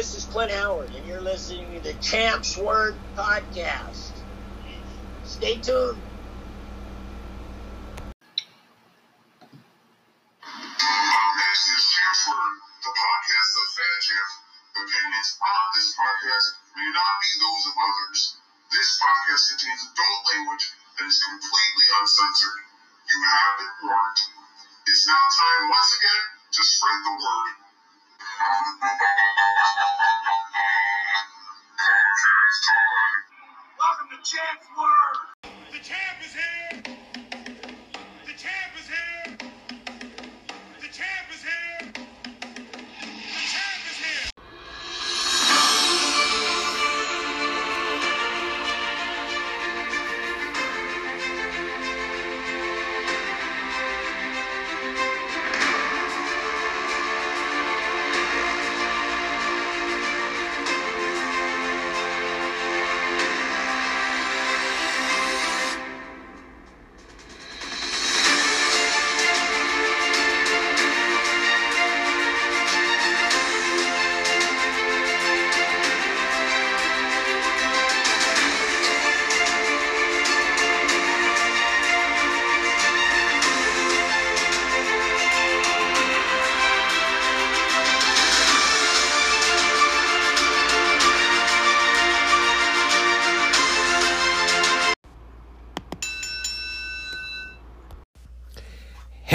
This is Clint Howard, and you're listening to the Champs Word Podcast. Stay tuned.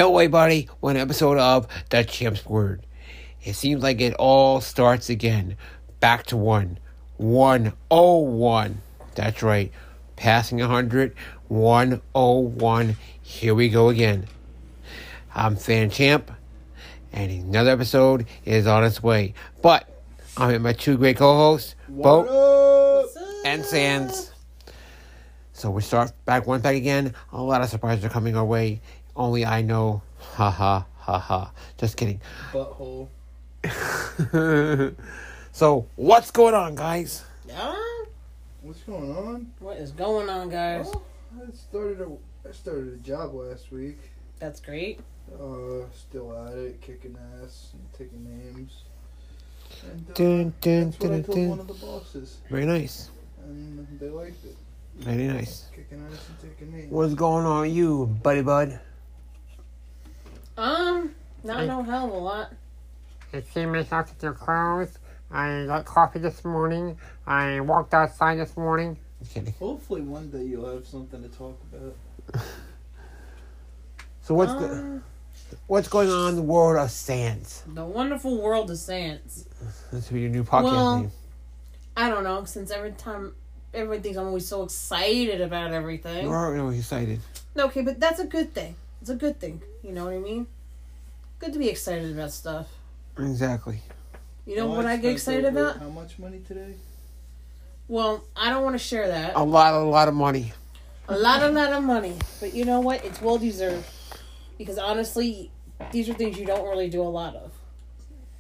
Hello, everybody. One episode of The Champ's Word. It seems like it all starts again. Back to one. 101. That's right. Passing 100. 101. Here we go again. I'm Fan Champ, and another episode is on its way. But I'm with my two great co hosts, Bo and Sands. So we start back one back again. A lot of surprises are coming our way. Only I know. Ha ha ha ha. Just kidding. Butthole. so what's going on, guys? Yeah? What's going on? What is going on, guys? Well, I started a I started a job last week. That's great. Uh, still at it, kicking ass and taking names. And uh, Dun, dun, that's what I told dun. one of the bosses, Very nice. and they liked it. Very nice. Kicking ass and taking names. What's going on with you, buddy bud? Um, not no hell of a lot. I came myself to your clothes. I got coffee this morning. I walked outside this morning. Hopefully, one day you'll have something to talk about. So what's the, Um, what's going on in the world of Sands? the wonderful world of Sans. be your new podcast Well- name. I don't know, since every time everyone thinks I'm always so excited about everything. You are always excited. Okay, but that's a good thing. It's a good thing. You know what I mean? Good to be excited about stuff. Exactly. You know Well, what I get excited about? How much money today? Well, I don't want to share that. A lot, a lot of money. A lot, a lot of money. But you know what? It's well deserved. Because honestly, these are things you don't really do a lot of.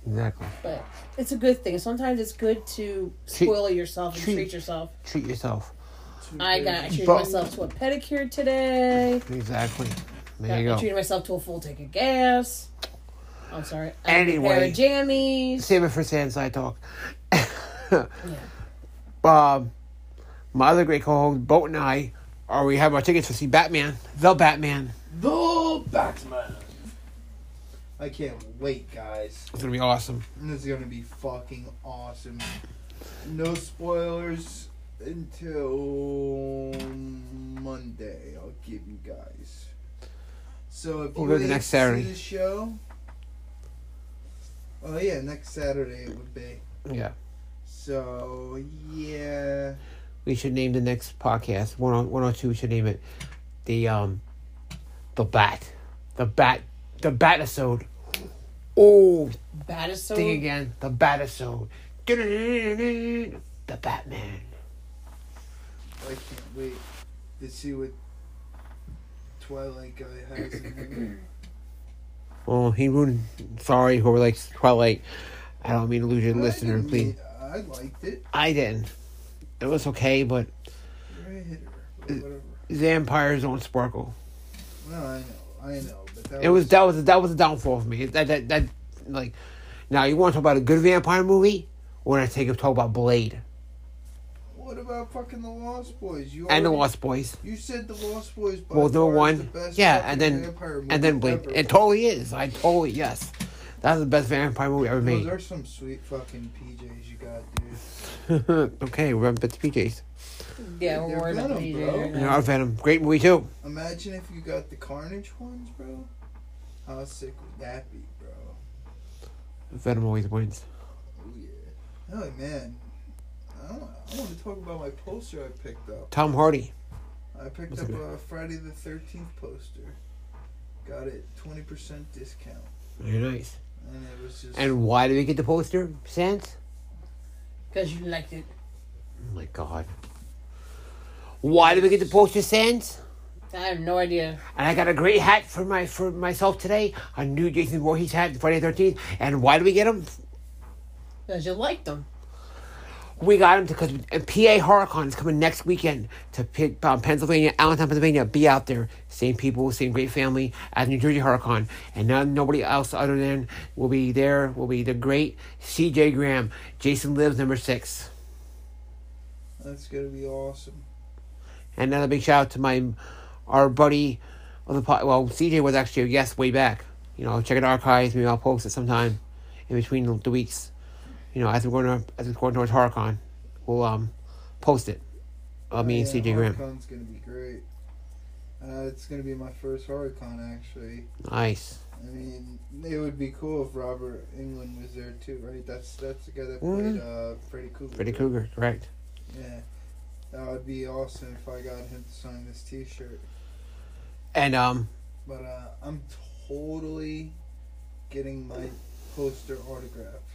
Exactly. But it's a good thing. Sometimes it's good to spoil yourself and treat- treat yourself. Treat yourself. I got I treated But- myself to a pedicure today. Exactly. There Got- you I go. treated myself to a full tank of gas. I'm sorry. I had a Anyway. pair of jammies. Save it for Sandside Talk. Um, my other great co-host, Boat and I, are we have our tickets to see Batman, the Batman. The Batman. I can't wait, guys. It's gonna be awesome. This is gonna be fucking awesome. No spoilers until Monday. I'll give you guys. So if We'll you go to didn't next Saturday. see the show, oh yeah, next Saturday it would be. Yeah, So yeah, we should name the next podcast one on one or two. We should name it the um, the Bat, the Bat, the bat Batisode. Oh, Baddest so thing again, the bat Batisode. The Batman. I can't wait to see what Twilight guy has in him. Oh, he ruined. Sorry, whoever likes Twilight. I don't mean to lose your I listener, didn't please. mean- uh, I liked it. I didn't. It was okay, but You're a hitter, but whatever. vampires don't sparkle. Well, I know, I know, but that It was that was that was a downfall for me. That that that like now you want to talk about a good vampire movie? we're gonna take a talk about Blade about fucking the Lost Boys? You and the Lost Boys. You said the Lost Boys. By Well, number far one, the best yeah, and then vampire movie and then Blade. ever. It totally is. I totally yes. That's the best vampire movie ever made. Those made. are some sweet fucking PJs you got, dude. okay, we're on Bits PJs. Yeah, we're They're worried about Venom, the bro. DJ. You know, Venom, great movie too. Imagine if you got the Carnage ones, bro. How sick would that be, bro? Venom always wins. Oh yeah. Oh man. I, don't, I want to talk about my poster I picked up. Tom Hardy. I picked What's up it a Friday the Thirteenth poster. Got it twenty percent discount, Very nice. and it was just. And why did we get the poster? Sans? Because you liked it. Oh my god. Why did we get the poster, Sans? I have no idea. And I got a great hat for my for myself today. A new Jason Voorhees hat, Friday the 13th. And why did we get them? Because you liked them. We got them because PA HorrorCon is coming next weekend to P- um, Pennsylvania, Allentown, Pennsylvania. Be out there. Same people, same great family as New Jersey HorrorCon. And none, nobody else other than will be there will be the great CJ Graham. Jason Lives number six. That's gonna be awesome. And another big shout out to my our buddy of the pod. Well, CJ was actually a guest way back. You know, check out archives. Maybe I'll post it sometime in between the weeks. You know, as we're going to, as we're going towards HorrorCon, we'll um post it. Uh, me and Yeah, CJ Graham. HorrorCon's gonna be great. Uh, it's gonna be my first HorrorCon actually. Nice. I mean, it would be cool if Robert Englund was there too, right? That's that's the guy that played uh, Freddy Krueger. Freddy? Krueger, correct. Yeah, that would be awesome if I got him to sign this T-shirt. And um, But uh, I'm totally getting my poster autographed.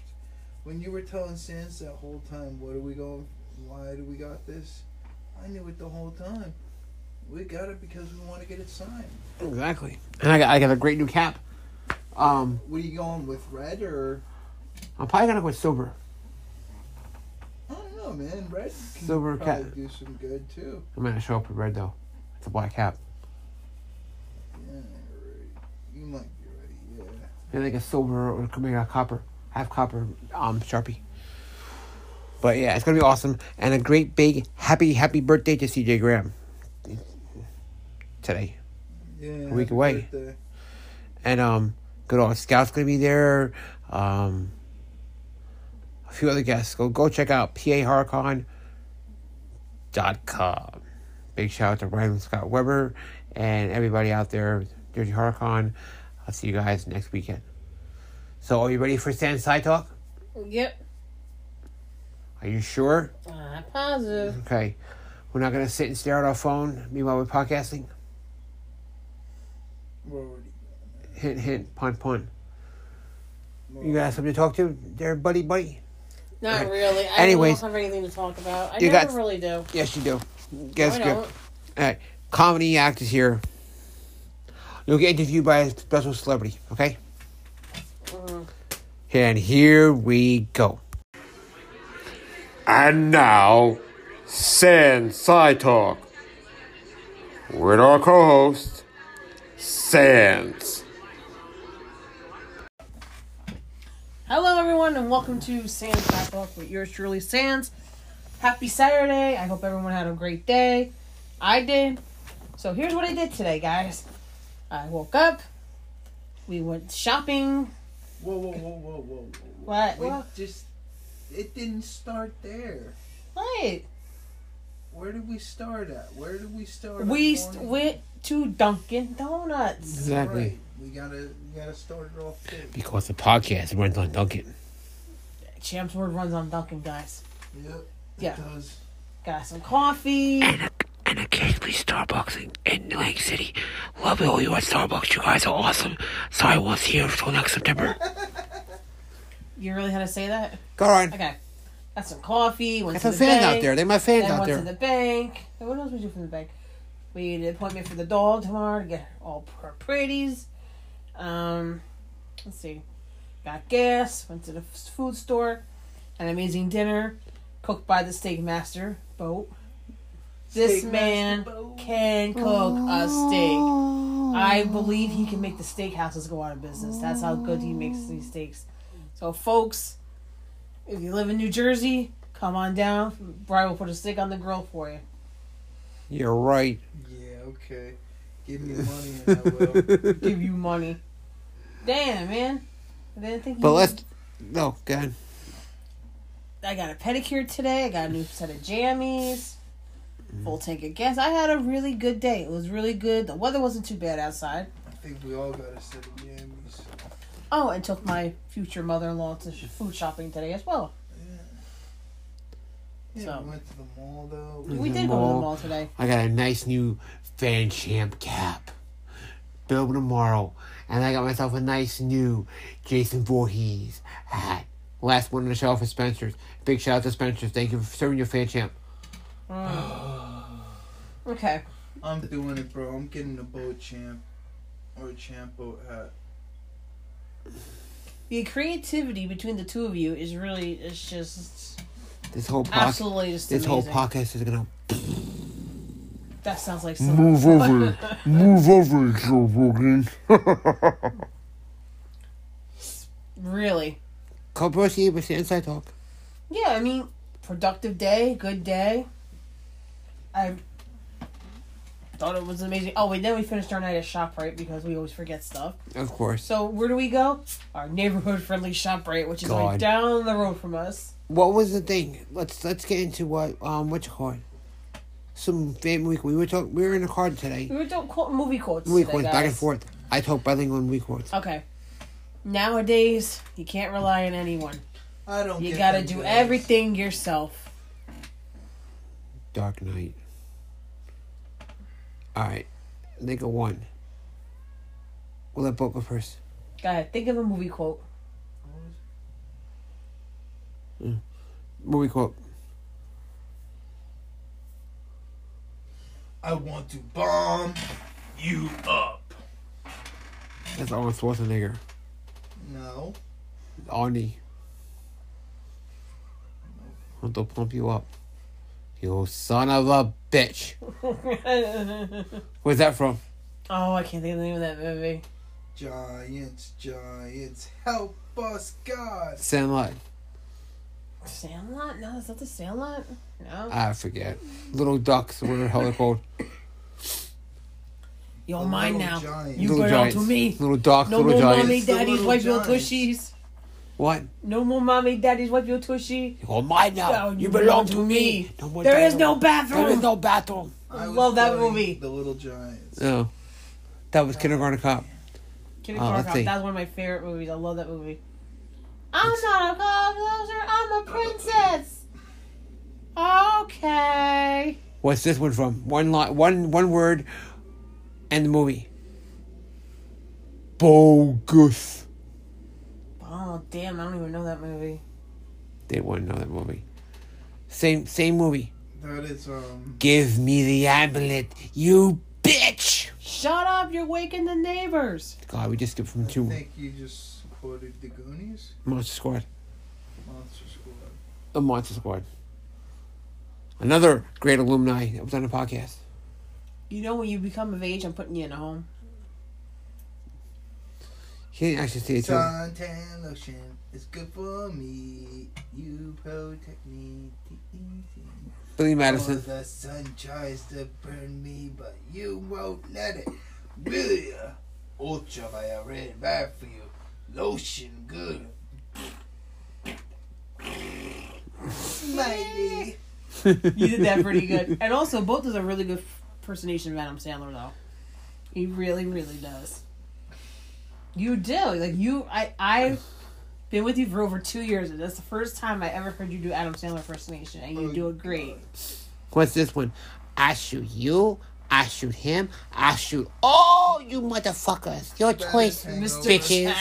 When you were telling Sans that whole time, what are we going? Why do we got this? I knew it the whole time. We got it because we want to get it signed. exactly. And I got I got a great new cap. Um, What are you going with, red or? I'm probably gonna go with silver. I don't know, man. Red can Silver probably cat. do some good too. I'm gonna show up with red though. It's a black cap. Yeah, right. You might be right. Yeah. Maybe like a silver or maybe a copper, half copper um sharpie. But yeah, it's gonna be awesome and a great big happy happy birthday to CJ Graham today. Yeah. A week away. birthday. And um, good old Scout's gonna be there. Um, a few other guests. Go go check out PAHorrorCon.com. Big shout out to Ryan Scott Weber and everybody out there, Jersey HorrorCon. I'll see you guys next weekend. So, are you ready for Sans Side Talk? Yep. Are you sure? Uh, positive. Okay. We're not gonna sit and stare at our phone meanwhile we're podcasting. We're already. Hint, hint, pun, pun. we're You got something to talk to there, buddy, buddy? Not Alright. really. I Anyways. don't have anything to talk about. I You never got- really do. Yes, you do. Guess I good. don't. All right, comedy actors here. You'll get interviewed by a special celebrity, okay? And here we go. And now, Sans Side Talk with our co-host, Sans. Hello, everyone, and welcome to Sans Back Talk with yours truly, Sans. Happy Saturday. I hope everyone had a great day. I did. So, here's what I did today, guys. I woke up. We went shopping. Whoa, whoa, whoa, whoa, whoa, whoa. What? Wait, What? just. It didn't start there. What? Where did we start at? Where did we start? We st- went to Dunkin' Donuts. Exactly. Right. We gotta, we gotta start it off there. Because the podcast runs on Dunkin'. Champs Word runs on Dunkin', guys. Yep. Yeah. It does. Got some coffee. And occasionally Starbucks in, in Lake City. Love it all you at Starbucks. You guys are awesome. Sorry I won't see you until next September. You really had to say that? Go on. Okay. Got some coffee. Went Got to some the fans bank. out there. They're my fans Then out went there. to the bank. And What else we do from the bank? We had an appointment for the dog tomorrow to get all her pretties. Um, let's see. Got gas. Went to the food store. An amazing dinner cooked by the steak master boat. This Steak man can cook a steak. Oh. I believe he can make the steakhouses go out of business. That's how good he makes these steaks. So, folks, If you live in New Jersey, come on down. Brian will put a steak on the grill for you. You're right. Yeah, okay. Give me money and I will. Give you money. Damn, man. I didn't think you But let's. No, go ahead. I got a pedicure today. I got a new set of jammies. Mm-hmm. Full tank of gas. I had a really good day. It was really good. The weather wasn't too bad outside. I think we all got a set of yammies. Oh, and took my future mother-in-law to food shopping today as well. Yeah, So- we went to the mall though. We the did go to the mall. mall today. I got a nice new Fan Champ cap. Bill tomorrow. And I got myself a nice new Jason Voorhees hat. Last one on the shelf is Spencer's. Big shout out to Spencer's. Thank you for serving your Fan Champ. Mm. Okay. I'm doing it, bro. I'm getting a boat champ or a champ boat hat. The creativity between the two of you is really, it's just This whole podcast. absolutely just This whole podcast is gonna That sounds like some. move over, move over, Joe Rogan. Really. Come proceed with the inside talk. Yeah, I mean, productive day, good day. I thought it was amazing. Oh, wait, then we finished our night at ShopRite because we always forget stuff. Of course. So, where do we go? Our neighborhood friendly ShopRite, which is God. right down the road from us. What was the thing? Let's let's get into what um what you call it. Some fan week. We were talking. We were in a car today. We were doing quote, movie quotes. Movie today, quotes back and forth. I talk bilingual and week quotes. Okay. Nowadays, you can't rely on anyone. I don't. You get gotta them do guys. everything yourself. Dark Knight. All right, think of one. We'll let Boat go first. Go ahead, think of a movie quote. Mm. Movie quote. I want to bomb you up. That's Arnold Schwarzenegger. No. Arnie. I want to pump you up. You son of a bitch. Where's that from? Oh, I can't think of the name of that movie. Giants, giants, help us, God. Sandlot. Sandlot? No, is that the Sandlot? No. I forget. Little ducks. What the hell they're called? You're The mine now. Giants. You little belong giants. to me. Little ducks. No little more giants. mommy, The daddies, Little wipe tushies. What? No more mommy, daddies, wipe your tushy. You're mine now. Oh, you belong to me. No more There is bathroom. no bathroom. There is no bathroom. I was Love that movie. The Little Giants. No. That was Kindergarten Cop. Kindergarten Oh, Cop. see. That's one of my favorite movies. I love that movie. I'm not a cop officer. I'm a princess. Okay. What's this one from? One line, one one word, and the movie. Bogus. Oh damn! I don't even know that movie. They wouldn't know that movie. Same same movie. That is um. Give me the amulet, you bitch. Shut up! You're waking the neighbors. God, we just skipped from I two think you just quoted the Goonies, Monster Squad. Monster Squad. The Monster Squad. Another great alumni that was on the podcast. You know when you become of age, I'm putting you in a home. He didn't actually say it. to him. Suntan lotion is good for me. You protect me. Billy Oh, Madison. the sun tries to burn me, but you won't let it. Will ya? Uh, Ultraviolet bad for you. Lotion good. Smiley. You did that pretty good. And also, both does a really good impersonation of Adam Sandler, though. He really, really does. You do like you. I I've been with you for over two years, and that's the first time I ever heard you do Adam Sandler impersonation, and you do it great. What's this one? I shoot you. I shoot him. I shoot all you motherfuckers. Your choice, Mr. bitches.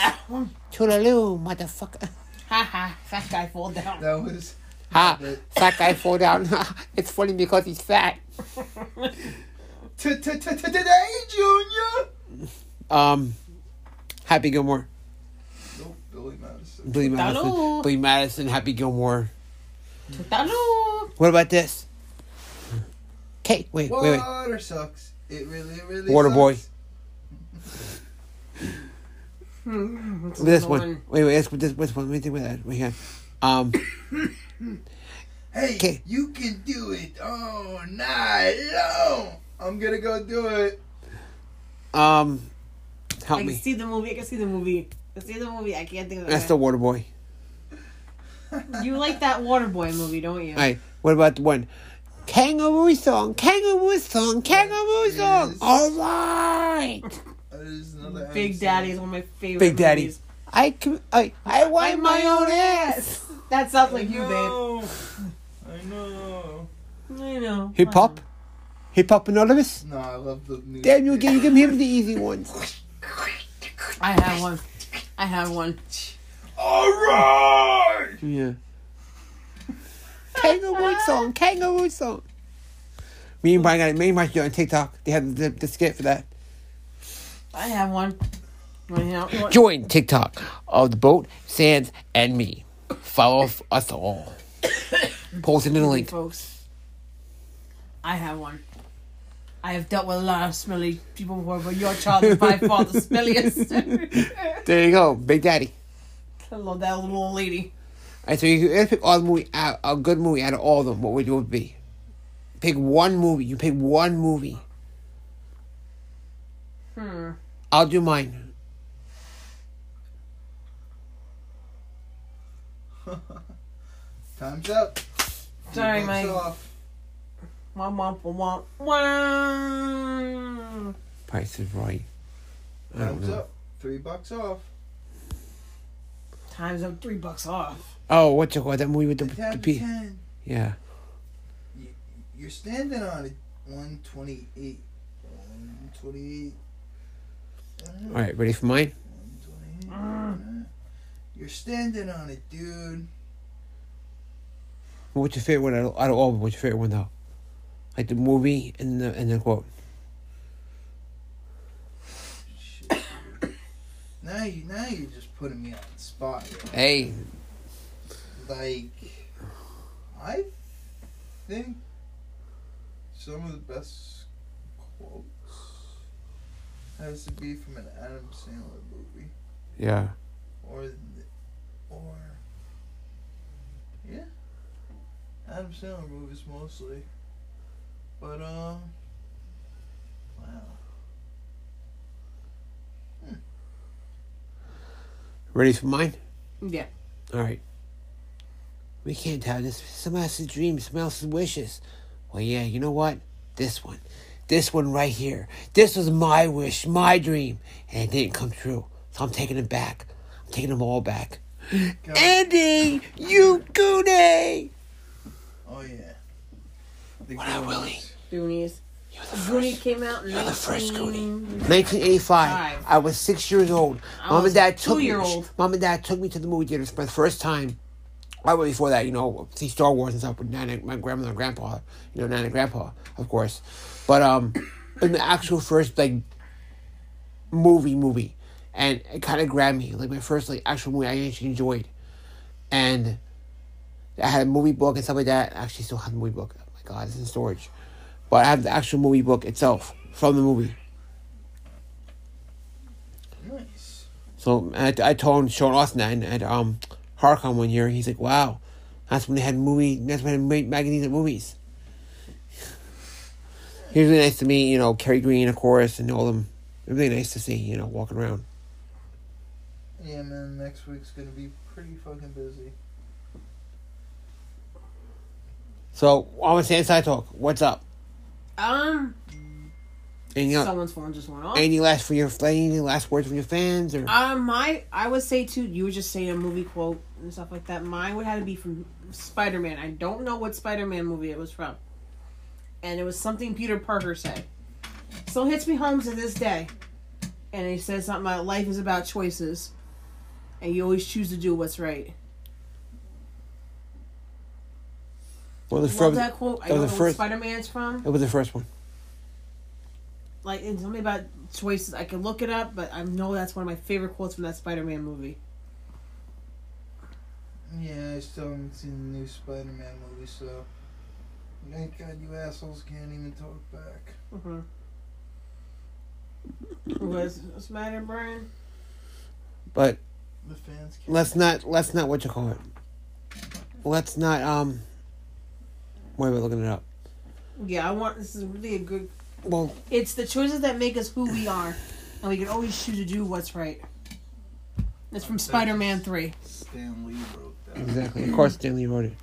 Toodaloo, motherfucker. Ha ha! Fat guy fall down. That was. Ha! that- Fat guy fall down. it's funny because he's fat. Today, Junior. Um, Happy Gilmore. Nope, Billy Madison. Billy Madison. Toodaloo. Billy Madison. Happy Gilmore. Toodaloo. What about this? Okay, wait, wait, wait. Water sucks. It really, really. Water boy. sucks. It's This another one. Wait, wait. This, this, this one. Let me think about that. Wait here. Um, Hey, Okay. you can do it all night long. I'm gonna go do it. um, help I can me. see the movie. I can see the movie. I can see the movie. I can't think of it. That's the Water Boy. You like that Waterboy movie, don't you? All right. What about the one? Kangaroo song, kangaroo song, kangaroo song. Yes. All right. That is another Big episode. Daddy is one of my favorite. Big Daddy. movies. I can, I I wipe Wipe my own ass. That sounds like you, babe. I know. I know. Hip hop, hip hop anonymous. No, I love the new. Damn, you give you give him the easy ones. I have one. I have one. All right. Yeah. Kangaroo song, kangaroo song. Me and Brian got me and Brian got on TikTok. They have the, the skit for that. I have one. Right Join TikTok of the boat, Sands, and me. Follow us all. Posted in the link. folks. I have one. I have dealt with a lot of smelly people before, but your child is by far the smelliest. There you go, Big Daddy. Hello, that little old lady. All right, so you can pick all the movie, out, a good movie out of all of them. What would you be? Pick one movie. You pick one movie. Hmm. I'll do mine. Time's up. Sorry, Bucks Mike. Off. Price is right. I don't Time's know. up. Three bucks off. Time's up. Three bucks off. Oh, what you call that movie with the, The the P? ten. Yeah. You, you're standing on it. One twenty-eight. One twenty-eight. All right, ready for mine? You're standing on it, dude. What's your favorite one out of, out of all of them? What's your favorite one though? Like the movie and the and the quote. Now you now you're just putting me on the spot. yo. Hey, Like, I think some of the best quotes has to be from an Adam Sandler movie, yeah. or the, or yeah, Adam Sandler movies mostly. But um, wow. Ready for mine? Yeah. All right. We can't have this. Someone else's dreams, someone else's wishes. Well, yeah, you know what? This one. This one right here. This was my wish, my dream. And it didn't come true. So I'm taking it back. I'm taking them all back. Go. Andy, you goody! Oh yeah. The What up, Goonies. Willie? Goonies. You're the Goonie first. came out in You're the first 19 Goonie. 1985. Five. I was six years old. I Mom was and dad took me. two-year-old. Mom and dad took me to the movie theaters for the first time. I went before that, you know, see Star Wars and stuff with Nana, my grandmother and grandpa, you know, Nana and grandpa, of course. But um, in the actual first like movie movie, and it kind of grabbed me, like my first like actual movie I actually enjoyed, and I had a movie book and stuff like that. I actually still have the movie book. God, it's in storage, but I have the actual movie book itself from the movie. Nice. So I, I told Sean Astin that at um HorrorCon one year. He's like, "Wow, that's when they had movie. That's when they made magazines and movies." He was really nice to meet, you know, Kerry Green, of course, and all them. It was really nice to see, you know, walking around. Yeah, man. Next week's gonna be pretty fucking busy. So to say inside talk. What's up? Um, Any someone's phone just went off. any last for your any last words from your fans or Um, my I would say too. You were just saying a movie quote and stuff like that. Mine would have to be from Spider Man. I don't know what Spider Man movie it was from, and it was something Peter Parker said. Still hits me home to this day, and he says something about life is about choices, and you always choose to do what's right. What was the Love first? that quote. I that was don't know the what first- Spider Man's from. It was the first one. Like and something about choices. I can look it up, but I know that's one of my favorite quotes from that Spider Man movie. Yeah, I still haven't seen the new Spider-Man movie, so thank God you assholes can't even talk back. Mm-hmm. What's what's the matter, Brian? But The fans can't. let's not let's not what you call it. let's not um. Wait, am I looking it up. Yeah, I want this is really a good. Well, It's the choices that make us who we are, and we can always choose to do what's right. It's from Spider Man 3, Stan Lee wrote that. exactly. Of course, Stan Lee wrote it.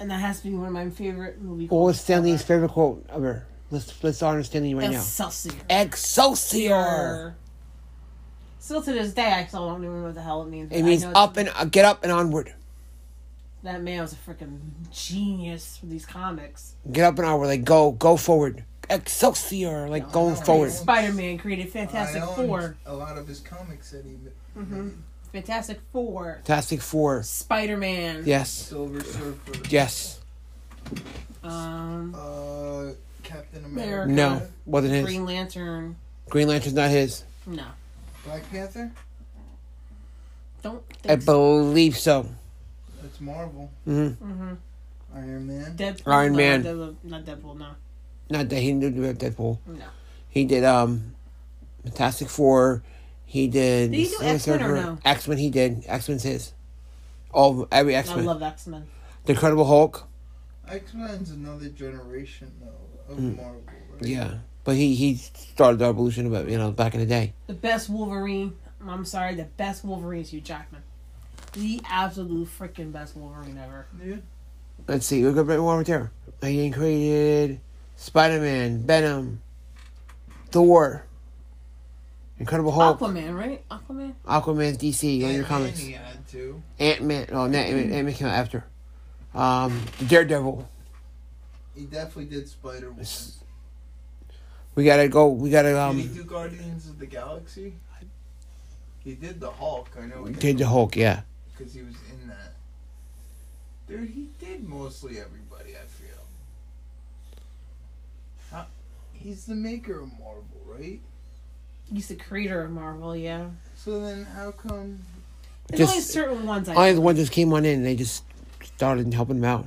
and that has to be one of my favorite movie What was Stan Lee's favorite quote ever? Let's let's honor Stan Lee right now. Excelsior. Excelsior. Still to this day, I still don't even know what the hell it means. It means up and uh, get up and onward. That man was a freaking genius for these comics. Get up and onward. Like go go forward. Excelsior. Like going forward. Spider Man created Fantastic I owned Four. A lot of his comics that he Mm-hmm. Fantastic Four. Fantastic Four. Spider Man. Yes. Silver Surfer. Yes. Um, Uh, Captain America. America. No. Wasn't his. Green Lantern. Green Lantern's not his. No. Black Panther. Don't I so. believe so. That's Marvel. hmm Mm-hmm. Iron Man. Deadpool. Iron no, Man. Not Deadpool, not Deadpool, no. Not that he didn't do Deadpool. No. He did um Fantastic Four. He did. Did he do X-Men or no? X Men. He did. X Men's his. All every X Men. I love X Men. The Incredible Hulk. X Men's another generation though of Mm. Marvel. Right? Yeah, but he he started the evolution of it. You know, back in the day. The best Wolverine. I'm sorry, the best Wolverine is Hugh Jackman. The absolute freaking best Wolverine ever. Yeah. Let's see. We'll go right one right there. He created Spider Man, Venom, Thor, Incredible Hulk, Aquaman, right? Aquaman. Aquaman's DC on your Ant-Man comics. He had. Ant Man. Oh, no, Ant Man came out after. Um, Daredevil. He definitely did Spider Man. We gotta go. We gotta did he um. do Guardians of the Galaxy? He did the Hulk. I know. he Did the Hulk? Yeah. Because he was in that. Dude, he did mostly everybody. I feel. How, he's the maker of Marvel, right? He's the creator of Marvel, yeah. So then, how come? There's Just- only certain ones I Only the ones that came on in. They just started helping him out.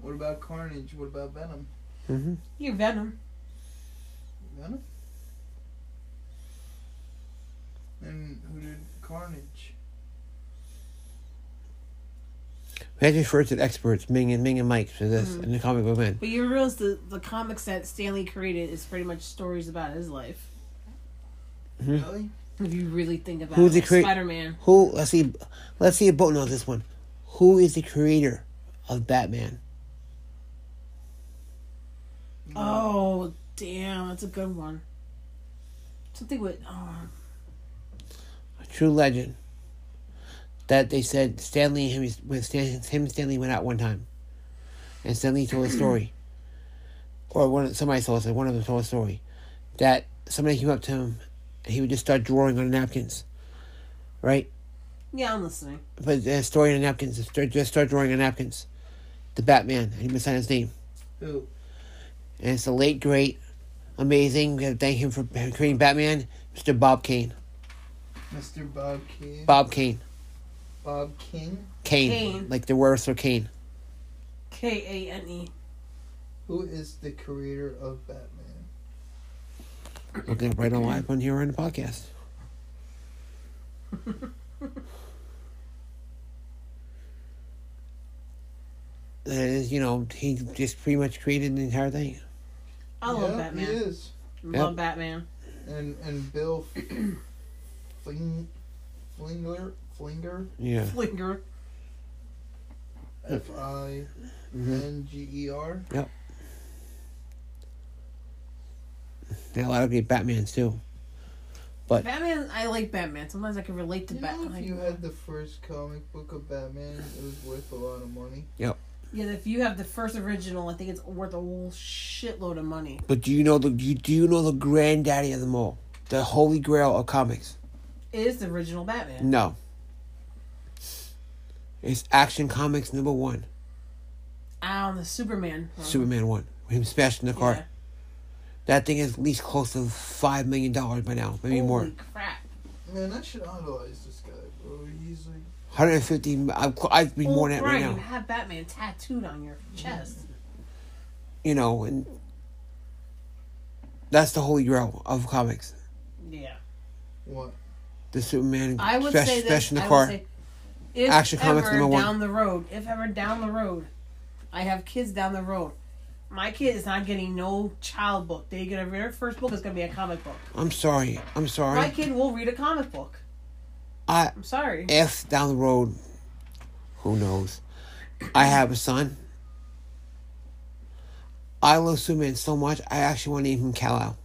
What about Carnage? What about Venom? hmm You're Venom. Venom. And who did Carnage? We had to refer to the experts, Ming and Ming and Mike, for this Mhm. in the comic book man. But you realize the, the comics that Stan Lee created is pretty much stories about his life. Mhm. Really? If you really think about Who's it. the crea- Spider Man. Who? Let's see. Let's see if Boat knows this one. Who is the creator of Batman? Oh, damn. That's a good one. Something with. Oh, A true legend. That they said Stan Lee and him, when Stan, him and Stan Lee went out one time, and Stan Lee told a story, or one somebody told us, one of them told a story, that somebody came up to him, and he would just start drawing on napkins, right? yeah, I'm listening. But the story on napkins, just just start drawing on napkins. The Batman, and he would sign his name. Who? And it's the late, great, amazing. We have to thank him for creating Batman, Mr. Bob Kane. Mr. Bob Kane. Bob Kane. Bob King. Kane. Kane. Like the wrestler Kane. K A N E. Who is the creator of Batman? Looking up right on live on here on the podcast. That is, you know, he just pretty much created the entire thing. I love Yeah, Batman. He is. Love Batman. And and Bill Fling Flinger Flinger Yeah. Flinger. F I hmm N G E R. There are a lot of great Batmans too. But Batman, I like Batman. Sometimes I can relate to You Batman. if you had the first comic book of Batman, it was worth a lot of money. Yep. Yeah, if you have the first original, I think it's worth a whole shitload of money. but do you know the you do you know the granddaddy of them all? The holy grail of comics? It is the original Batman. No. It's Action Comics number one. Ah, the Superman. one. Superman one. Him smashing the car. Yeah. That thing is at least close to five million dollars by now, maybe Holy more. crap. Man, I should idolize this guy, bro. He's like, 150. I'd, I'd be Oh, more than that right now. you have Batman tattooed on your chest. You know, and that's the holy grail of comics. Yeah. what? The Superman I would smash, say this. smashing the I car. would say if Action Comics ever number one. down the road, if ever down the road, I have kids down the road. My kid is not getting no child book. They get a their first book is gonna be a comic book. I'm sorry. I'm sorry. My kid will read a comic book. I I'm sorry. if down the road, who knows? I have a son. I love Superman so much. I actually want to name him Kal-El.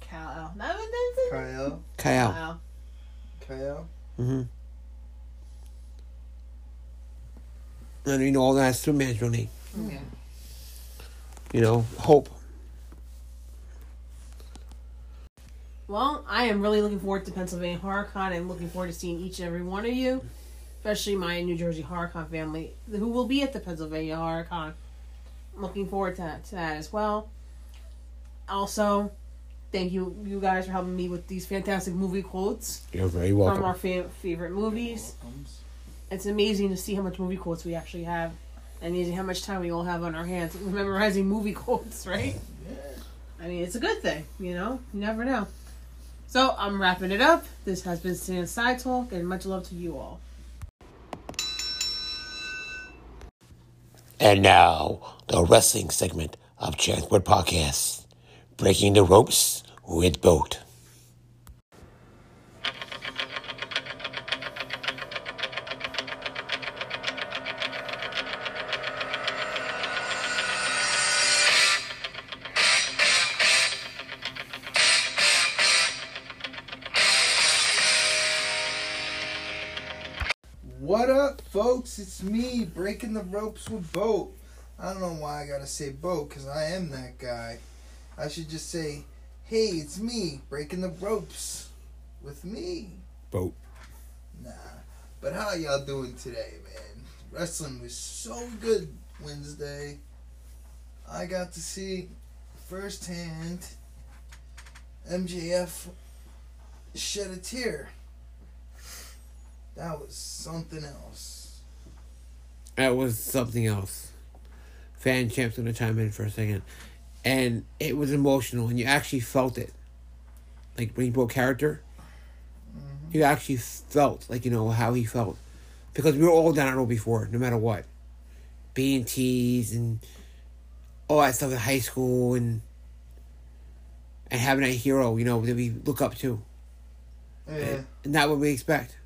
Cal, that was that's it. Kyle, Kal-El. Wow. Kyle. Mm-hmm. And you know all that's Superman's real name. Yeah. You know, Hope. Well, I am really looking forward to Pennsylvania HorrorCon and looking forward to seeing each and every one of you, especially my New Jersey HorrorCon family who will be at the Pennsylvania HorrorCon. I'm looking forward to to that as well. Also, thank you you guys for helping me with these fantastic movie quotes You're very welcome. from our fa- favorite movies. It's amazing to see how much movie quotes we actually have. And amazing how much time we all have on our hands memorizing movie quotes, right? I mean, it's a good thing, you know? You never know. So, I'm wrapping it up. This has been Sans Side Talk, and much love to you all. And now, the wrestling segment of Champs Word Podcast. Breaking the ropes with Boat. What up, folks? It's me, breaking the ropes with Boat. I don't know why I gotta say Boat, because I am that guy. I should just say, hey, it's me, breaking the ropes with me. Boat. Nah. But how y'all doing today, man? Wrestling was so good Wednesday. I got to see firsthand MJF shed a tear. That was something else. That was something else. Fan champs gonna chime in for a second. And it was emotional and you actually felt it. Like when he broke character, mm-hmm. you actually felt like you know how he felt. Because we were all down that road before, no matter what. Being teased and all that stuff in high school and and having that hero, you know, that we look up to. Yeah. And not what we expect.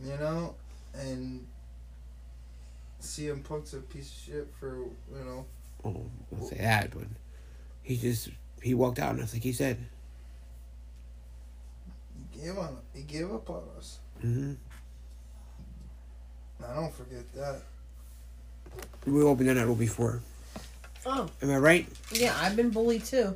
You know? And CM Punk's a piece of shit for, you know. Oh, I'll say that, but he just he walked out on us like he said. He gave on he gave up on us. Mm-hmm. I don't forget that. We've all been down that road before. Oh, Am I right? yeah, I've been bullied too.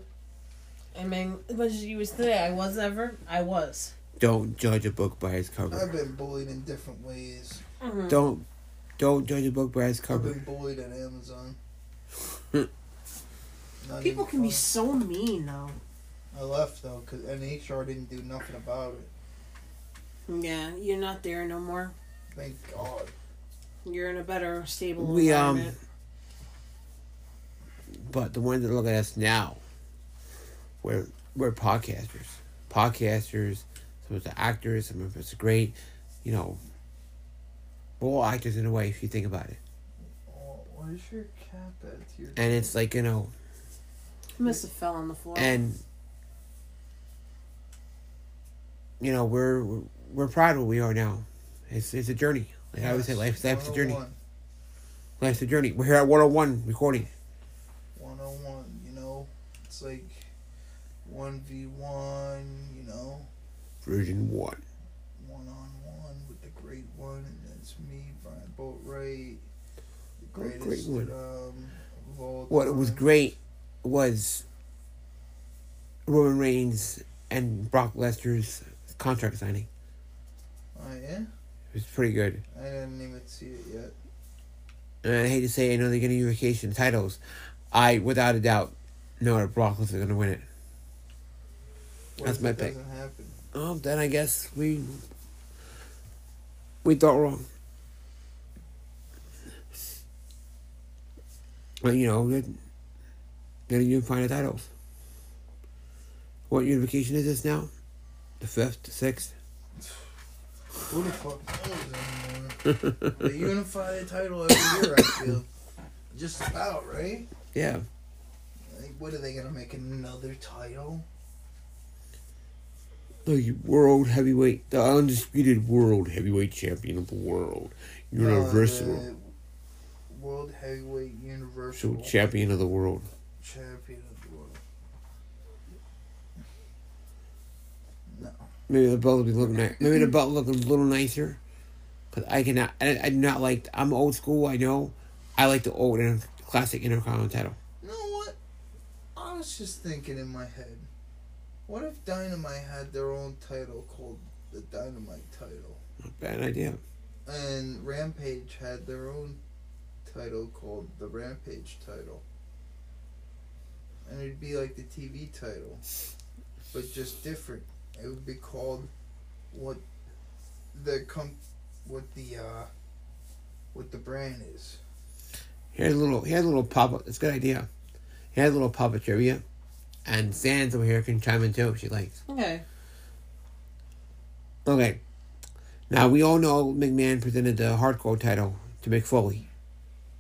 I mean, as much as you was today, I was ever, I was. Don't judge a book by its cover. I've been bullied in different ways. Mhm. Don't don't judge a book by its cover. I've cover. been bullied at Amazon. Not People even can be so mean, though. I left though, cause and HR didn't do nothing about it. Yeah, you're not there no more. Thank God. You're in a better, stable We, um, environment. But the ones that look at us now, we're we're podcasters. Podcasters. Some of us are actors. Some of us are great. You know, we're all actors in a way if you think about it. Oh, what is your cap at here? And it's like you know, I must have fell on the floor. and you know we're we're, we're proud of what we are now. It's it's a journey. Like I always say, life's life's a journey. 101. Life's a journey. We're here at one hundred one recording. 101, you know? It's like 1v1, you know? Version one. One on one with the great one, and that's me, Brian Boatwright. Greatest great one. um, What was great was Roman Reigns and Brock Lesnar's contract signing. Oh, yeah? It was pretty good. I didn't even see it yet. And I hate to say, I know they're getting unification titles. I, without a doubt, know that Brock Lesnar is going to win it. What That's my pick. happen? Oh, then I guess we we thought wrong. But you know, they're getting unify the titles. What unification is this now? The fifth, the sixth? Who the fuck knows anymore? they unify the title every year, I feel. Just about, right? Yeah. Like, what are they gonna make another title? The world heavyweight, the undisputed world heavyweight champion of the world, uh, Universal No, the World Heavyweight Universal champion of the world. Champion of the world. No. Maybe the belt will be looking nice. Maybe the belt looking a little nicer. Cause I cannot, I, I do not like. I'm old school. I know. I like the old and classic Intercontinental title. You know what? I was just thinking in my head. What if Dynamite had their own title called the Dynamite title? Not a bad idea. And Rampage had their own title called the Rampage title. And it'd be like the TV title, but just different. It would be called what the com what the uh what the brand is. Here's a little. Here's a little pop up. It's a good idea. He Here's a little pop up trivia, and Sands over here can chime in too if she likes. Okay. Okay. Now we all know McMahon presented the hardcore title to Mick Foley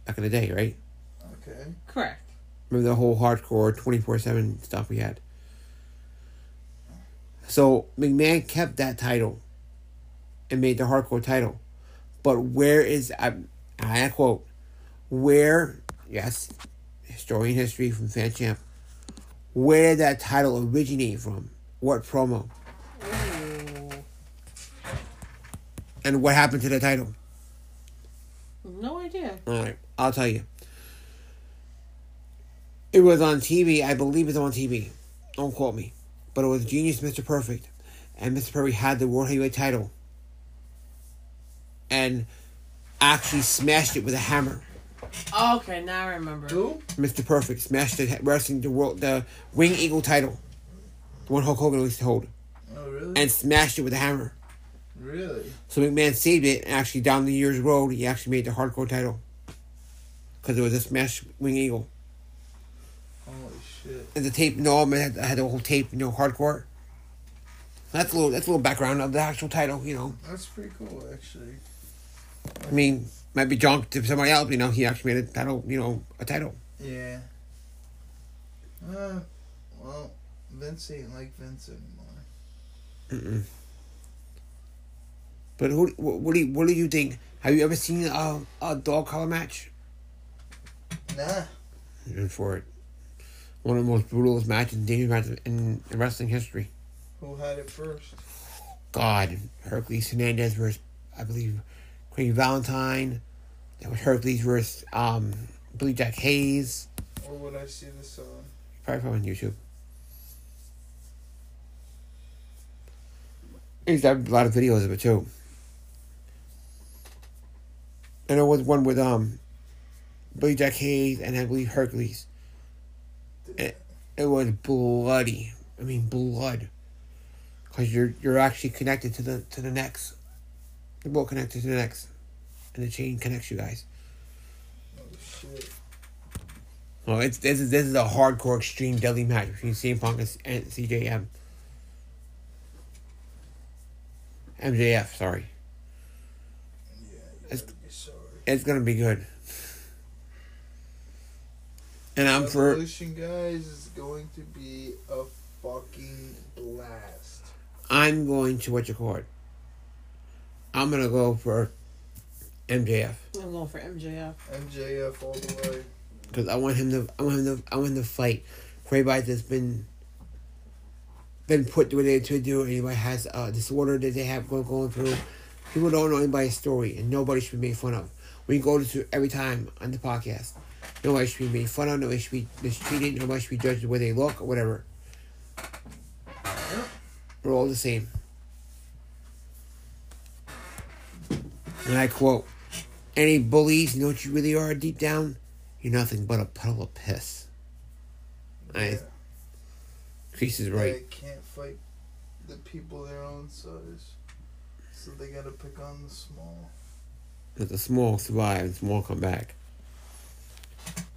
back in the day, right? Okay. Correct. Remember the whole hardcore twenty four seven stuff we had. So McMahon kept that title and made the hardcore title. But where is I I quote where yes, historian history from Fan Champ. Where did that title originate from? What promo? Ooh. And what happened to the title? No idea. All right, I'll tell you. It was on TV. I believe it's on TV. Don't quote me, but it was Genius, Mr. Perfect, and Mr. Perfect had the World Heavyweight title, and actually smashed it with a hammer. Oh, okay, now I remember. Who? Mr. Perfect smashed the wrestling the world the Wing Eagle title, the one Hulk Hogan used to hold, Oh really? and smashed it with a hammer. really? So McMahon saved it, and actually down the years road, he actually made the hardcore title because it was a smashed Wing Eagle. Holy shit. and the tape, no, I had, I had the whole tape, you know, hardcore. That's a little, that's a little background of the actual title, you know. That's pretty cool actually. I mean, might be junk to somebody else, you know. He actually made a title, you know, a title. Yeah. Uh, well, Vince ain't like Vince anymore. Mm-mm. But who, what, what do you, what do you think? Have you ever seen a, a dog collar match? Nah. And for it, one of the most brutalest matches, dangerous matches in, in wrestling history. Who had it first? God, Hercules Hernandez versus, I believe, Craig Valentine. That was Hercules versus, um, I believe Jack Haynes. Or would I see this on? Probably from on YouTube. To have a lot of videos of it too. And there was one with um Billy Jack Haynes and I believe Hercules. It, it was bloody. I mean blood. Cause you're you're actually connected to the to the necks. You're both connected to the necks. And the chain connects you guys. Oh shit. Oh, it's this is this is a hardcore extreme deadly match between CM Punk and, CJM. MJF, sorry. Yeah, It's- sorry. It's gonna be good. And I'm for Revolution, guys, is going to be a fucking blast. I'm going to what you call it. I'm gonna go for MJF I'm going for MJF. MJF all the way. because I want him to. I want him to. I want him to fight. For anybody that's been been put through what they to do. Anybody has a disorder that they have go, going through. People don't know anybody's story, and nobody should be made fun of. We go to every time on the podcast. Nobody should be made fun of. Nobody should be mistreated. Nobody should be judged the way they look or whatever. We're all the same. And I quote, any bullies, you know what you really are deep down? You're nothing but a puddle of piss. I, Yeah. Chris is right. They can't fight the people their own size. So they gotta pick on the small. Let the small survive the small come back.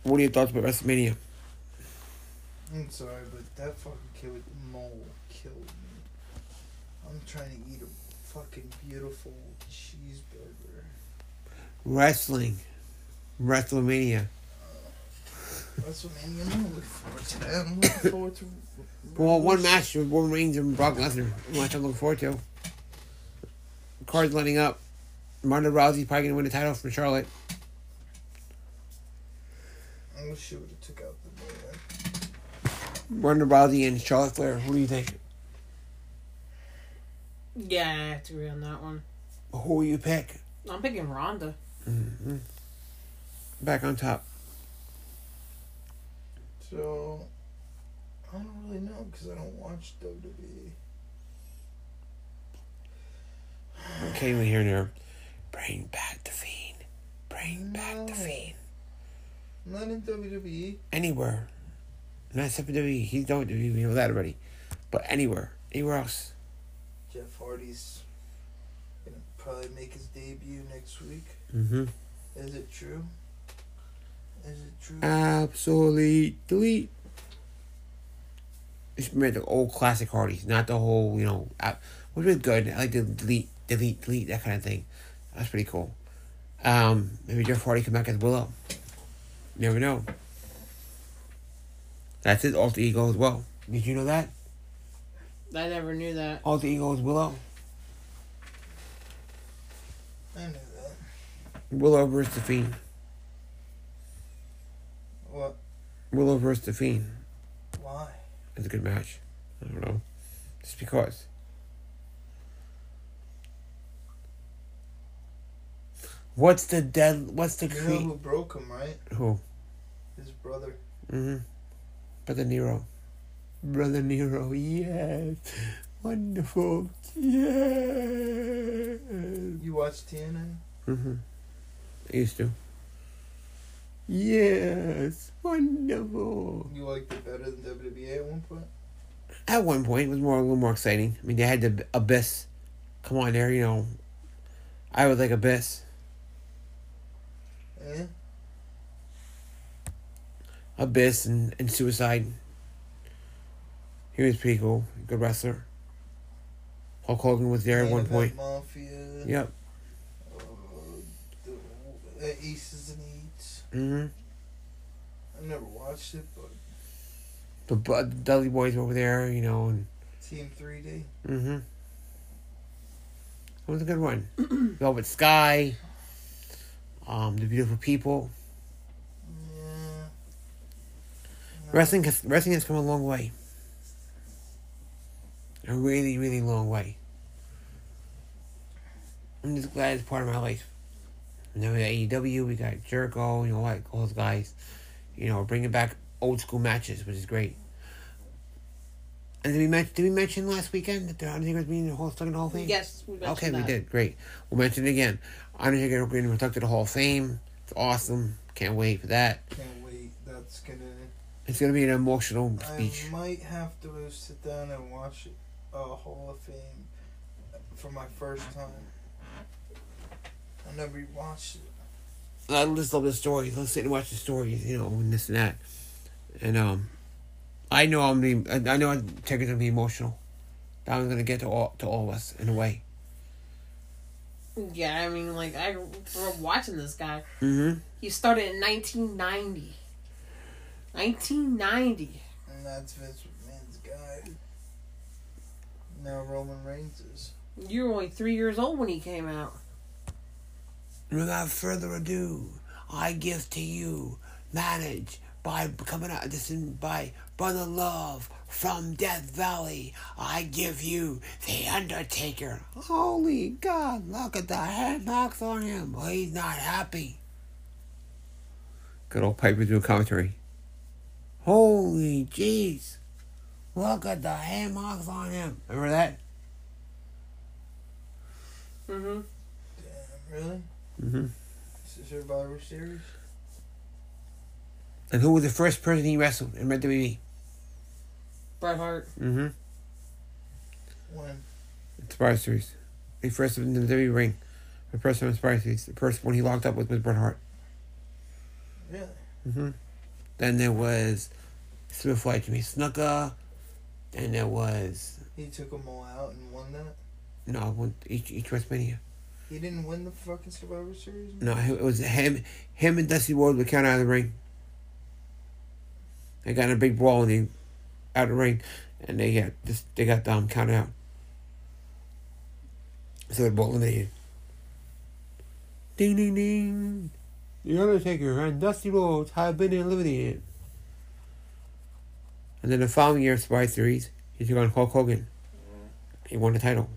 What are your thoughts about WrestleMania? I'm sorry, but that fucking kid with mole killed me. I'm trying to eat a fucking beautiful cheeseburger. Wrestling. WrestleMania. Uh, WrestleMania, I'm looking forward to that. I'm looking forward to. Well, one match with Roman Reigns and Brock Lesnar. Match I'm looking forward to. Cards lining up. Ronda Rousey's probably going to win the title from Charlotte. I wish she would have took out the man. Ronda Rousey and Charlotte Flair. What do you think? Yeah, I have to agree on that one. Who will you pick? I'm picking Ronda. Mm-hmm. Back on top. So, I don't really know because I don't watch. WWE. Came in here and there. Bring back the Fiend. Bring back the No. Fiend. Not in WWE. Anywhere. Not except for WWE. He's WWE. We know that already. But anywhere. Anywhere else. Jeff Hardy's gonna probably make his debut next week. Mm-hmm. Is it true? Is it true? Absolutely delete. It's meant the old classic Hardys, not the whole, you know, app, which was good. I like the delete, delete, delete, that kind of thing. That's pretty cool. Um, maybe Jeff Hardy come back as Willow. Never know. That's his alter ego as well. Did you know that? I never knew that. Alter ego is Willow. I knew that. Willow versus the Fiend. What? Willow versus the Fiend. Why? It's a good match. I don't know. Just because. What's the dead? What's the You know creep? who broke him, right? Who? His brother. Mm-hmm. Brother Nero. Brother Nero. Yes. Wonderful. Yes. You watch TNA? Mm-hmm. I used to. Yes. Wonderful. You liked it better than WWE at one point? At one point, it was more a little more exciting. I mean, they had the Abyss. Come on, there, you know. I would like Abyss. Yeah. Abyss and, and Suicide. He was pretty cool. Good wrestler. Hulk Hogan was there at one point. Mafia. Yep. Uh, the, Aces and Eights. Mm-hmm. I never watched it, but The, Bu- the Dudley Boys were over there, you know, and Team 3D. mm-hmm. It was a good one. Velvet Sky. Um, the Beautiful People. Wrestling has wrestling has come a long way. A really, really long way. I'm just glad it's part of my life. And then we got AEW, we got Jericho, you know, like all those guys. You know, bringing back old school matches, which is great. And did we mention? Did we mention last weekend that the Undertaker was being Hall stuck in the Hall of Fame? Yes, we mentioned Okay, we did. Great. We'll mention it again. Undertaker being inducted to the Hall of Fame. It's awesome. Can't wait for that. Can't wait. That's gonna. It's gonna be an emotional speech. I might have to sit down and watch uh, Hall of Fame for my first time. I never watched it. I just love the stories. Let's sit and watch the stories, you know, and this and that. And um, I know I'm being, I know I know Taker's gonna be emotional. That was gonna get to all to all of us in a way. Yeah, I mean, like I grew up watching this guy. Mm-hmm. He started in 1990. 1990. And that's Vince McMahon's guy. Now Roman Reigns is. You were only three years old when he came out. Without further ado, I give to you, managed by coming out this in by Brother Love from Death Valley. I give you the Undertaker. Holy God! Look at the head marks on him. He's not happy. Good old Piper doing commentary. Holy jeez! Look at the hand marks on him. Remember that? Mm-hmm. Damn, really? Mm-hmm. Is this Survivor Series? And who was the first person he wrestled in Red WWE? Bret Hart. Mm-hmm. When? Survivor Series. He first in the WWE ring. The first one in Survivor Series. The first one he locked up with was Bret Hart. Really? Mm-hmm. Then there was Superfly Jimmy Snuka. and there was He took them all out and won that? No, one, each each WrestleMania. He didn't win the fucking Survivor Series. No, it was him. Him and Dusty Rhodes were counted out of the ring. They got in a big brawl and they out of the ring, and they got this. They got um counted out. So they're both eliminated. Ding ding ding. The Undertaker and Dusty Rhodes have been eliminated. And then the following year, Survivor Series, he took on Hulk Hogan. He won the title,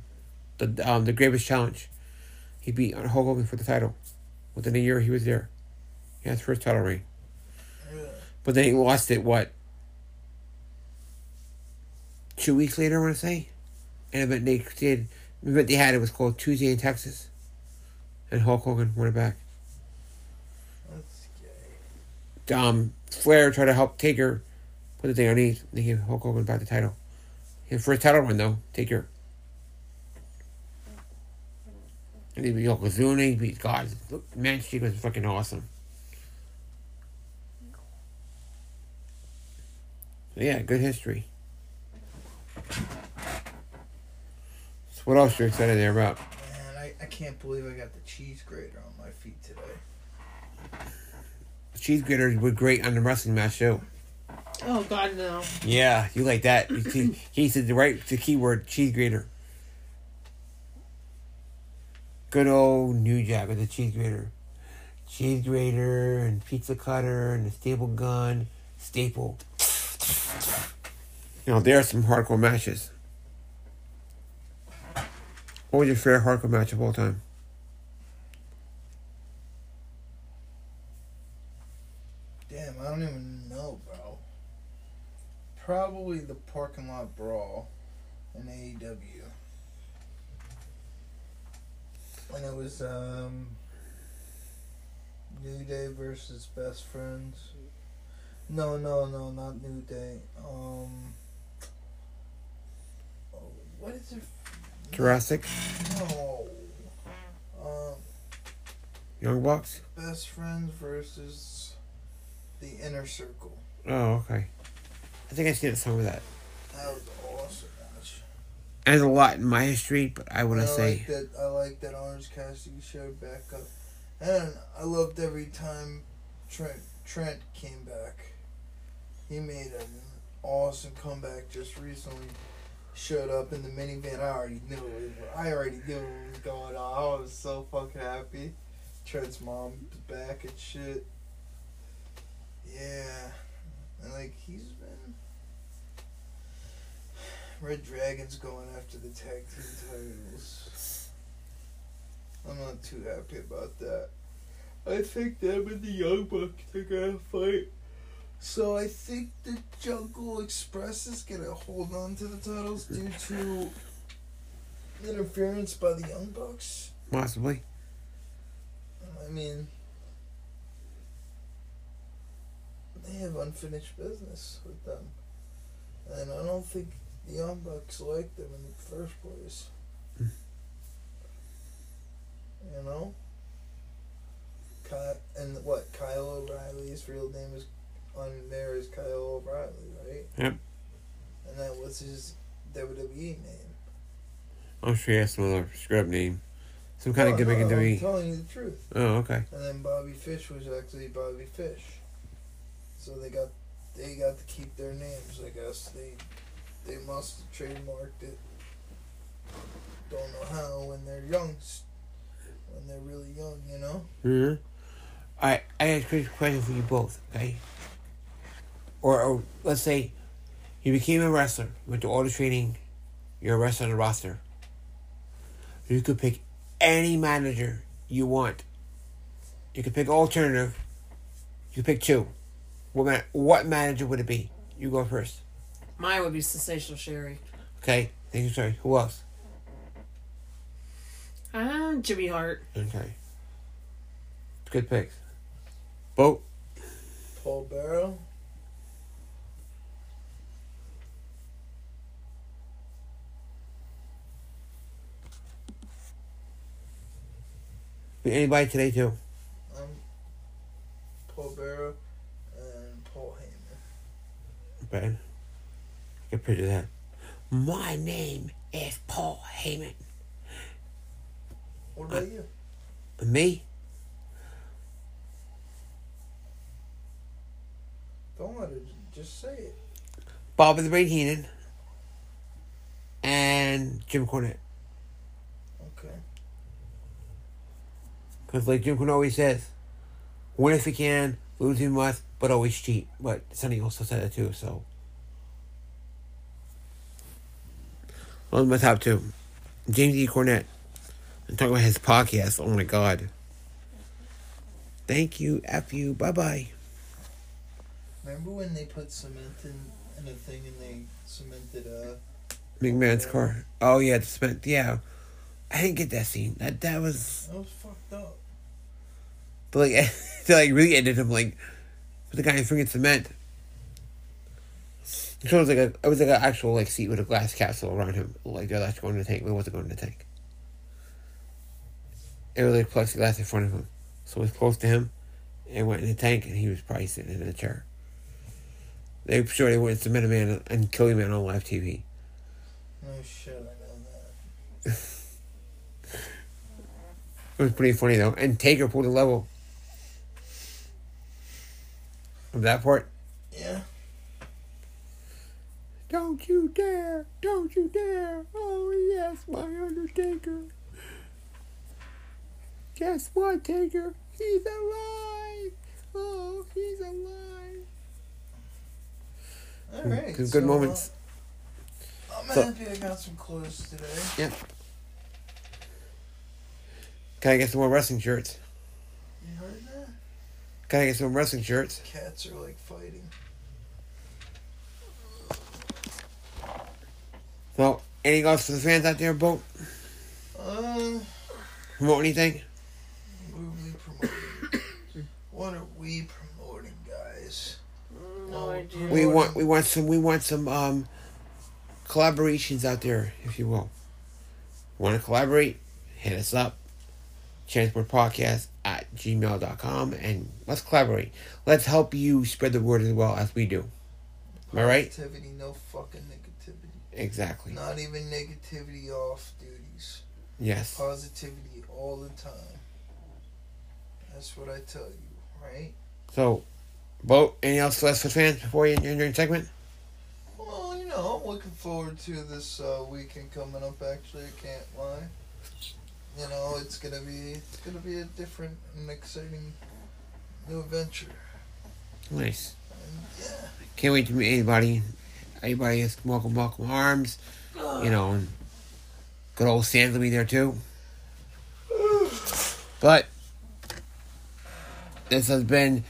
the um the Greatest Challenge. He beat Hulk Hogan for the title. Within a year, he was there. He had his first title reign. But then he lost it, what? Two weeks later, I want to say? An event they did, the event they had, it was called Tuesday in Texas. And Hulk Hogan won it back. That's gay. Um, Flair tried to help Taker put the thing underneath. They gave Hulk Hogan back the title. His first title run, though, Taker. And he beat Yokozuna, he beat God. Look, Man Street was fucking awesome. So yeah, good history. So what else are you excited there about? Man, I, I can't believe I got the cheese grater on my feet today. Cheese graters were great on the wrestling match show. Oh God, no. Yeah, you like that. You see, he said the right the keyword cheese grater. Good old New Jack with the cheese grater. Cheese grater and pizza cutter and the staple gun. Staple. You know, there are some hardcore matches. What was your favorite hardcore match of all time? Damn, I don't even know, bro. Probably the parking lot brawl in AEW. When it was um New Day versus Best Friends. No, no, no, not New Day. Um what is it? Jurassic? No. Um Young Bucks? Best Friends versus the Inner Circle. Oh, okay. I think I seen some of that. That was awesome match. There's a lot in my history, but I want to say. like that. I like that Orange Cassidy showed back up, and I loved every time Trent Trent came back. He made an awesome comeback just recently. Showed up in the minivan. I already knew it. I already knew what was going on. I was so fucking happy. Trent's mom's back and shit. Yeah, and like he's. Red Dragon's going after the tag team titles. I'm not too happy about that. I think them and the Young Bucks are gonna fight. So I think the Jungle Express is gonna hold on to the titles due to interference by the Young Bucks. Possibly. I mean, they have unfinished business with them. And I don't think the Young Bucks liked them in the first place. Hmm. you know? Ky- and what? Kyle O'Reilly's real name is on there is Kyle O'Reilly, right? Yep. And that was his WWE name. I'm sure he has some other scrub name. Some kind No, of gimmick no, in I'm telling you the truth. Oh, okay. And then Bobby Fish was actually Bobby Fish. So they got they got to keep their names, I guess. They they must have trademarked it. Don't know how when they're young when they're really young, you know? hmm Alright, I got a question for you both, okay? Or, or let's say you became a wrestler, went to all the training, you're a wrestler on the roster. You could pick any manager you want. You could pick alternative. You could pick two. What man, what manager would it be? You go first. Mine would be Sensational Sherri. Okay. Thank you, Sherri. Who else? Ah, Jimmy Hart. Okay. Good picks. Boat. Paul Bearer. Anybody today too? Um Paul Bearer and Paul Heyman. Bad. Can picture that. My name is Paul Heyman. What about you? Uh, me? Don't let her just say it. Bobby the Brain Heenan. And Jim Cornette. Okay. Because, like Jim Cornette always says, win if you can, lose if you must, but always cheat. But Sonny also said it too, so. Those are my top two. James E. Cornette. I'm talking about his podcast. Oh my god. Thank you. F you. Bye bye. Remember when they put cement in, in a thing and they cemented uh McMahon's car. Oh yeah, the cement. Yeah, I didn't get that scene. That that was that was fucked up. but like they like really ended him like with the guy in freaking cement. It was like a it was like an actual like seat with a glass castle around him. Like they're like going to the tank, but it wasn't going to the tank. It was like plexiglass in front of him, so it was close to him. And went in the tank, and he was probably sitting in a chair. They sure they wouldn't cement a man and kill a man on live TV. Oh shit, I know that. It was pretty funny though. And Taker pulled a level. Of that part. Yeah. Don't you dare! Don't you dare! Oh yes, my Undertaker. Guess what, Taker? He's alive! Oh, he's alive! Alright. Good, so, good moments. uh, I'm So- happy I got some clothes today. Yep. Can I get some more wrestling shirts? You heard that? Can I get some wrestling shirts? Cats are like fighting. So, anything else for the fans out there, Boat? Uh, Promote anything? what are we promoting? what are we promoting, guys? No idea. We want we want some we want some um collaborations out there, if you will. Want to collaborate? Hit us up. Champs Word Podcast at gmail.com and let's collaborate. Let's help you spread the word as well as we do. Am I right? Positivity, no fucking negativity. Exactly. Not even negativity off duties. Yes. Positivity all the time. That's what I tell you, right? So, Boat, anything else us for fans before you end your segment? Well, you know, I'm looking forward to this uh, weekend coming up. Actually, I can't lie. You know, it's gonna be it's gonna be a different and exciting new adventure. Nice. And yeah, Can't wait to meet anybody. Everybody is welcome, welcome arms. You know, and good old Sans will be there too. But this has been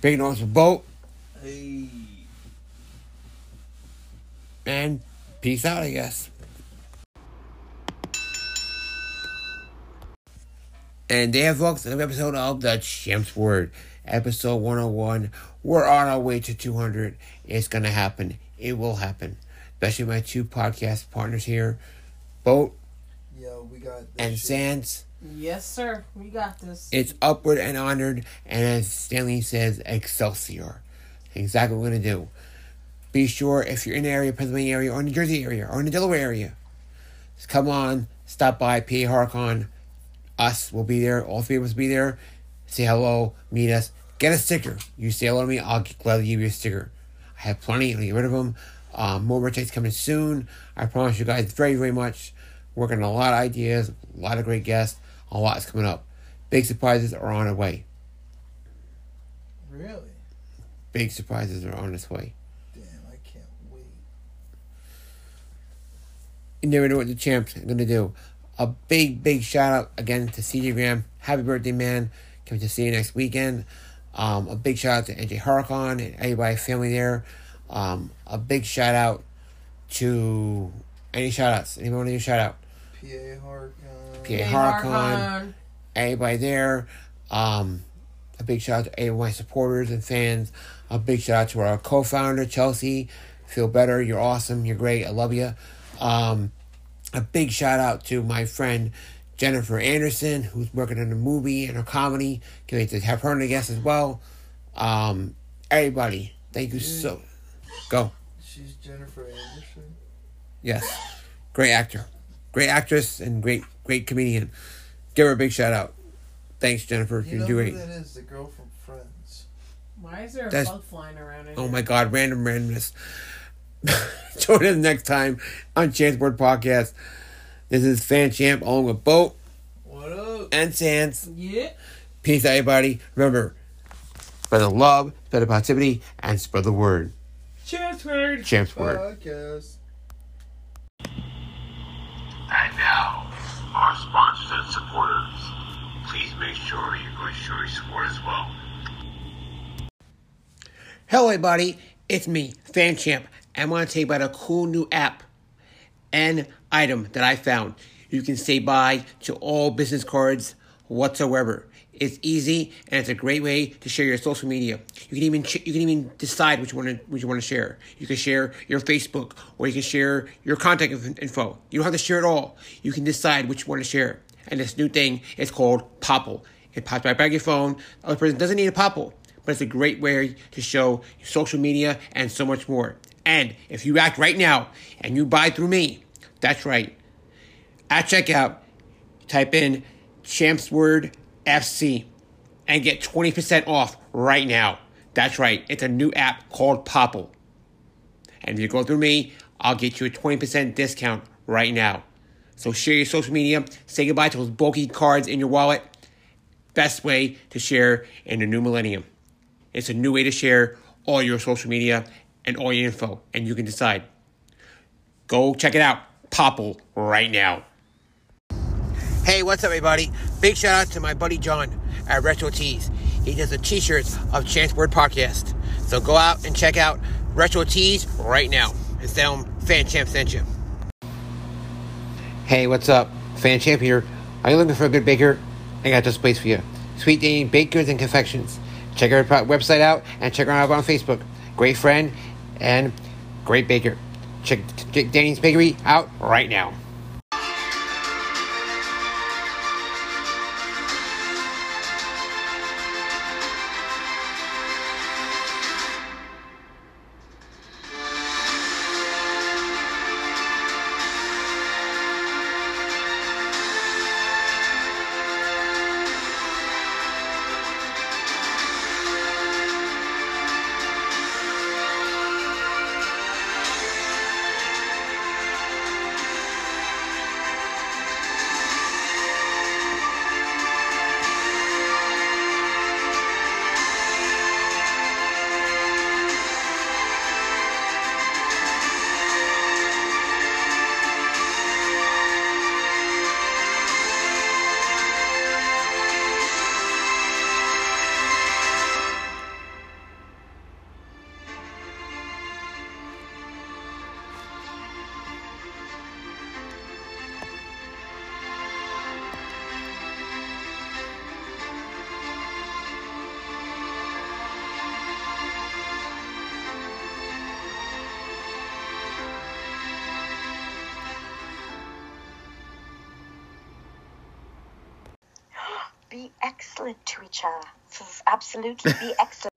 Big North Boat hey, and peace out, I guess. And there, folks, another episode of The Champ's Word, episode 101. We're on our way to 200. It's going to happen. It will happen. Especially my two podcast partners here, Boat yo, we got this and shit. Sands. Yes, sir. We got this. It's upward and honored, and as Stan Lee says, Excelsior. Exactly what we're going to do. Be sure if you're in the area, Pennsylvania area, or in the Jersey area, or in the Delaware area, just come on, stop by PA HorrorCon. Us will be there. All three of us will be there. Say hello, meet us, get a sticker. You say hello to me, I'll gladly give you a sticker. I have plenty. I'll get rid of them. Um, more merchandise coming soon. I promise you guys very, very much. Working on a lot of ideas, a lot of great guests. A lot is coming up. Big surprises are on their way. Really? Big surprises are on its way. Damn, I can't wait. You never know what the champs to do. A big, big shout out again to CJ Graham. Happy birthday, man. Can't wait to see you next weekend. Um, a big shout out to NJ HorrorCon and everybody, family there. Um, a big shout out to any shout outs. Anyone want to do a shout out? PA Hark. Uh, PA Hey, Hurricane. HorrorCon. everybody there. Um, a big shout out to any of my supporters and fans. A big shout out to our co-founder Chelsea. Feel better. You're awesome. You're great. I love you. Um, a big shout out to my friend Jennifer Anderson, who's working on a movie and a comedy. Can't wait to have her on a guest as well. Um, everybody, thank you so. Go. She's Jennifer Anderson. Yes. Great actor. Great actress and great great comedian. Give her a big shout out. Thanks, Jennifer. You You're know who doing. that is? The girl from Friends. Why is there a That's- bug flying around? Oh here? my God, random randomness. Join us next time on Champs Word Podcast. This is Fan Champ along with Boat What up? and Sans. Yeah. Peace out, everybody. Remember, spread the love, spread the positivity, and spread the word. Chance word. Champs word. Podcast. And now, our sponsors and supporters. Please make sure you go show your support as well. Hello, everybody. It's me, Fan Champ. I want to tell you about a cool new app and item that I found. You can say bye to all business cards whatsoever. It's easy and it's a great way to share your social media. You can even you can even decide which one which you want to share. You can share your Facebook or you can share your contact info. You don't have to share it all. You can decide which one to share. And this new thing is called Popl. It pops right back your phone. The other person doesn't need a Popl, but it's a great way to show social media and so much more. And if you act right now and you buy through me, that's right. At checkout, type in Champs Word FC and get 20% off right now. That's right. It's a new app called Popl. And if you go through me, I'll get you a 20% discount right now. So share your social media, say goodbye to those bulky cards in your wallet. Best way to share in the new millennium. It's a new way to share all your social media and all your info, and you can decide. Go check it out, Popl, right now. Hey, what's up, everybody? Big shout out to my buddy John at Retro Tees. He does the t-shirts of Champs Word Podcast. So go out and check out Retro Tees right now and tell him Fan Champ sent you. Hey, what's up? Fan Champ here. Are you looking for a good baker? I got this place for you. Sweet Danny Baked Goods and Confections. Check our website out and check her out on Facebook. Great friend and great baker. Check check Danny's Bakery out right now. Excellent to. Absolutely be excellent.